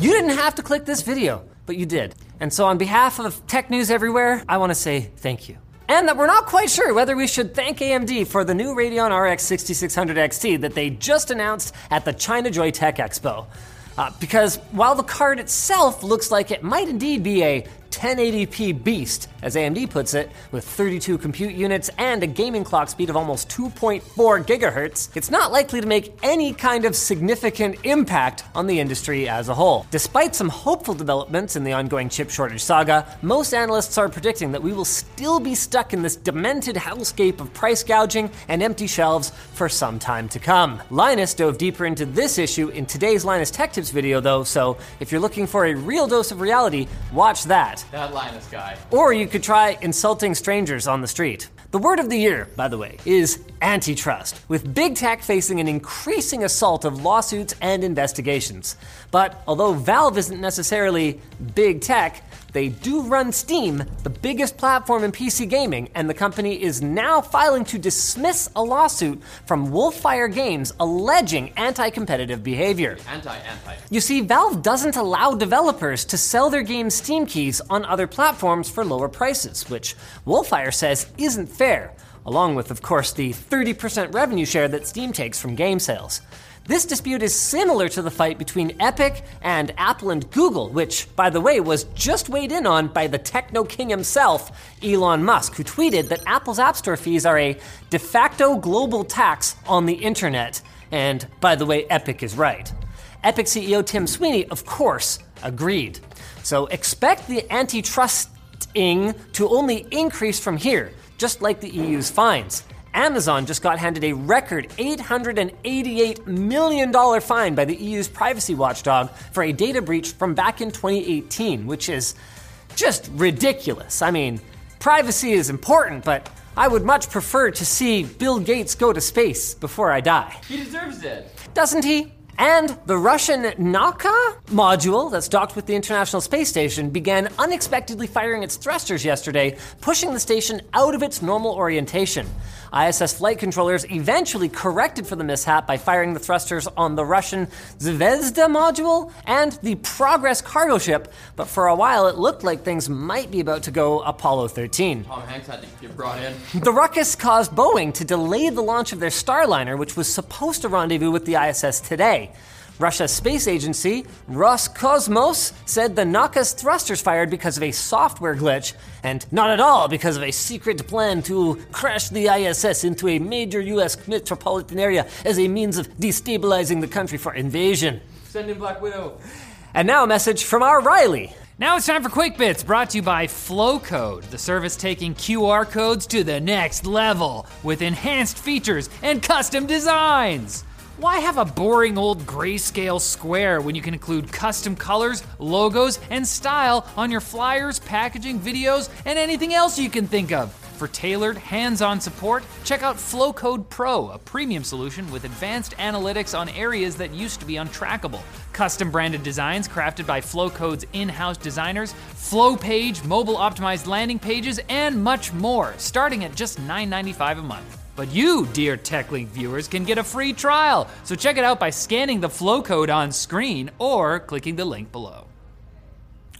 You didn't have to click this video, but you did. And so, on behalf of tech news everywhere, I want to say thank you. And that we're not quite sure whether we should thank AMD for the new Radeon RX 6600 XT that they just announced at the China Joy Tech Expo. Uh, because while the card itself looks like it might indeed be a 1080p beast, as AMD puts it, with 32 compute units and a gaming clock speed of almost 2.4 gigahertz, it's not likely to make any kind of significant impact on the industry as a whole. Despite some hopeful developments in the ongoing chip shortage saga, most analysts are predicting that we will still be stuck in this demented hellscape of price gouging and empty shelves for some time to come. Linus dove deeper into this issue in today's Linus Tech Tips video, though, so if you're looking for a real dose of reality, watch that. That Linus guy. Or you could try insulting strangers on the street. The word of the year, by the way, is antitrust, with big tech facing an increasing assault of lawsuits and investigations. But although Valve isn't necessarily big tech, they do run Steam, the biggest platform in PC gaming, and the company is now filing to dismiss a lawsuit from Wolfire Games alleging anti competitive behavior. Anti anti. You see, Valve doesn't allow developers to sell their game's Steam keys on other platforms for lower prices, which Wolfire says isn't fair, along with, of course, the 30% revenue share that Steam takes from game sales. This dispute is similar to the fight between Epic and Apple and Google, which, by the way, was just weighed in on by the techno king himself, Elon Musk, who tweeted that Apple's App Store fees are a de facto global tax on the internet. And by the way, Epic is right. Epic CEO Tim Sweeney, of course, agreed. So expect the antitrusting to only increase from here, just like the EU's fines. Amazon just got handed a record $888 million fine by the EU's privacy watchdog for a data breach from back in 2018, which is just ridiculous. I mean, privacy is important, but I would much prefer to see Bill Gates go to space before I die. He deserves it. Doesn't he? And the Russian Nauka module that's docked with the International Space Station began unexpectedly firing its thrusters yesterday, pushing the station out of its normal orientation. ISS flight controllers eventually corrected for the mishap by firing the thrusters on the Russian Zvezda module and the Progress cargo ship, but for a while it looked like things might be about to go Apollo 13. Tom Hanks had to get brought in. The ruckus caused Boeing to delay the launch of their Starliner, which was supposed to rendezvous with the ISS today. Russia's space agency, Roscosmos, said the Nauka's thrusters fired because of a software glitch, and not at all because of a secret plan to crash the ISS into a major U.S. metropolitan area as a means of destabilizing the country for invasion. Send in Black Widow. And now a message from our Riley. Now it's time for Quick Bits, brought to you by Flowcode, the service taking QR codes to the next level with enhanced features and custom designs. Why have a boring old grayscale square when you can include custom colors, logos, and style on your flyers, packaging, videos, and anything else you can think of? For tailored, hands on support, check out Flowcode Pro, a premium solution with advanced analytics on areas that used to be untrackable. Custom branded designs crafted by Flowcode's in house designers, flow page, mobile optimized landing pages, and much more, starting at just $9.95 a month. But you, dear TechLink viewers, can get a free trial. So check it out by scanning the flow code on screen or clicking the link below.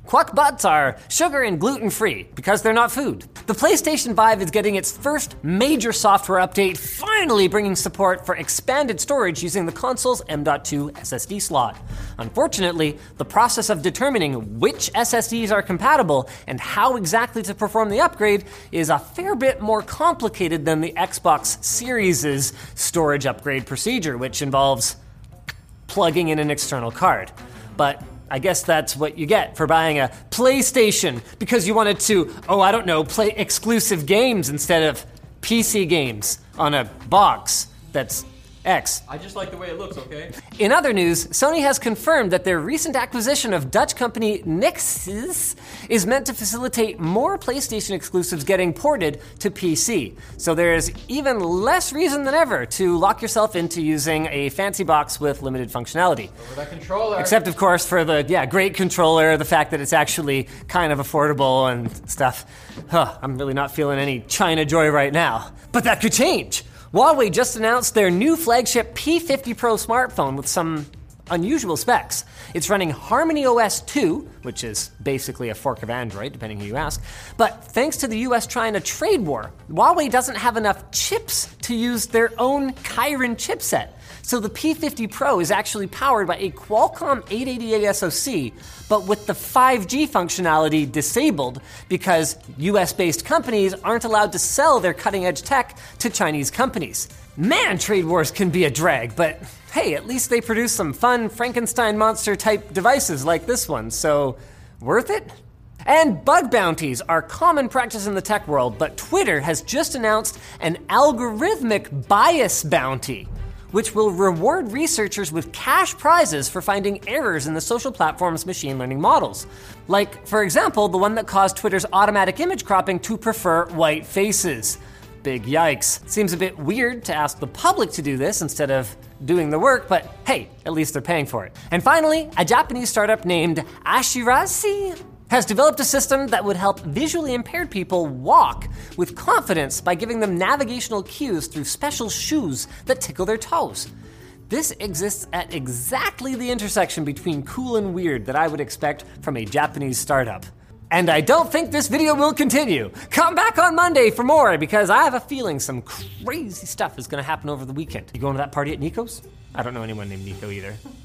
Quack butts are sugar and gluten free because they're not food. The PlayStation 5 is getting its first major software update, finally bringing support for expanded storage using the console's M.2 SSD slot. Unfortunately, the process of determining which SSDs are compatible and how exactly to perform the upgrade is a fair bit more complicated than the Xbox Series' storage upgrade procedure, which involves plugging in an external card. But I guess that's what you get for buying a PlayStation because you wanted to, oh, I don't know, play exclusive games instead of PC games on a box that's X. I just like the way it looks, okay? In other news, Sony has confirmed that their recent acquisition of Dutch company Nixxes is meant to facilitate more PlayStation exclusives getting ported to PC. So there's even less reason than ever to lock yourself into using a fancy box with limited functionality. Over that controller. Except, of course, for the yeah great controller, the fact that it's actually kind of affordable and stuff. Huh, I'm really not feeling any China joy right now, but that could change. Huawei just announced their new flagship P50 Pro smartphone with some unusual specs. It's running Harmony OS 2, which is basically a fork of Android, depending who you ask. But thanks to the US China trade war, Huawei doesn't have enough chips to use their own Kirin chipset. So the P50 Pro is actually powered by a Qualcomm 888 SoC, but with the 5G functionality disabled because US based companies aren't allowed to sell their cutting edge tech to Chinese companies. Man, trade wars can be a drag, but hey, at least they produce some fun Frankenstein monster type devices like this one, so worth it? And bug bounties are common practice in the tech world, but Twitter has just announced an algorithmic bias bounty which will reward researchers with cash prizes for finding errors in the social platform's machine learning models. Like, for example, the one that caused Twitter's automatic image cropping to prefer white faces. Big yikes. Seems a bit weird to ask the public to do this instead of doing the work, but hey, at least they're paying for it. And finally, a Japanese startup named Ashirase has developed a system that would help visually impaired people walk with confidence by giving them navigational cues through special shoes that tickle their toes. This exists at exactly the intersection between cool and weird that I would expect from a Japanese startup. And I don't think this video will continue. Come back on Monday for more because I have a feeling some crazy stuff is gonna happen over the weekend. You going to that party at Nico's? I don't know anyone named Nico either.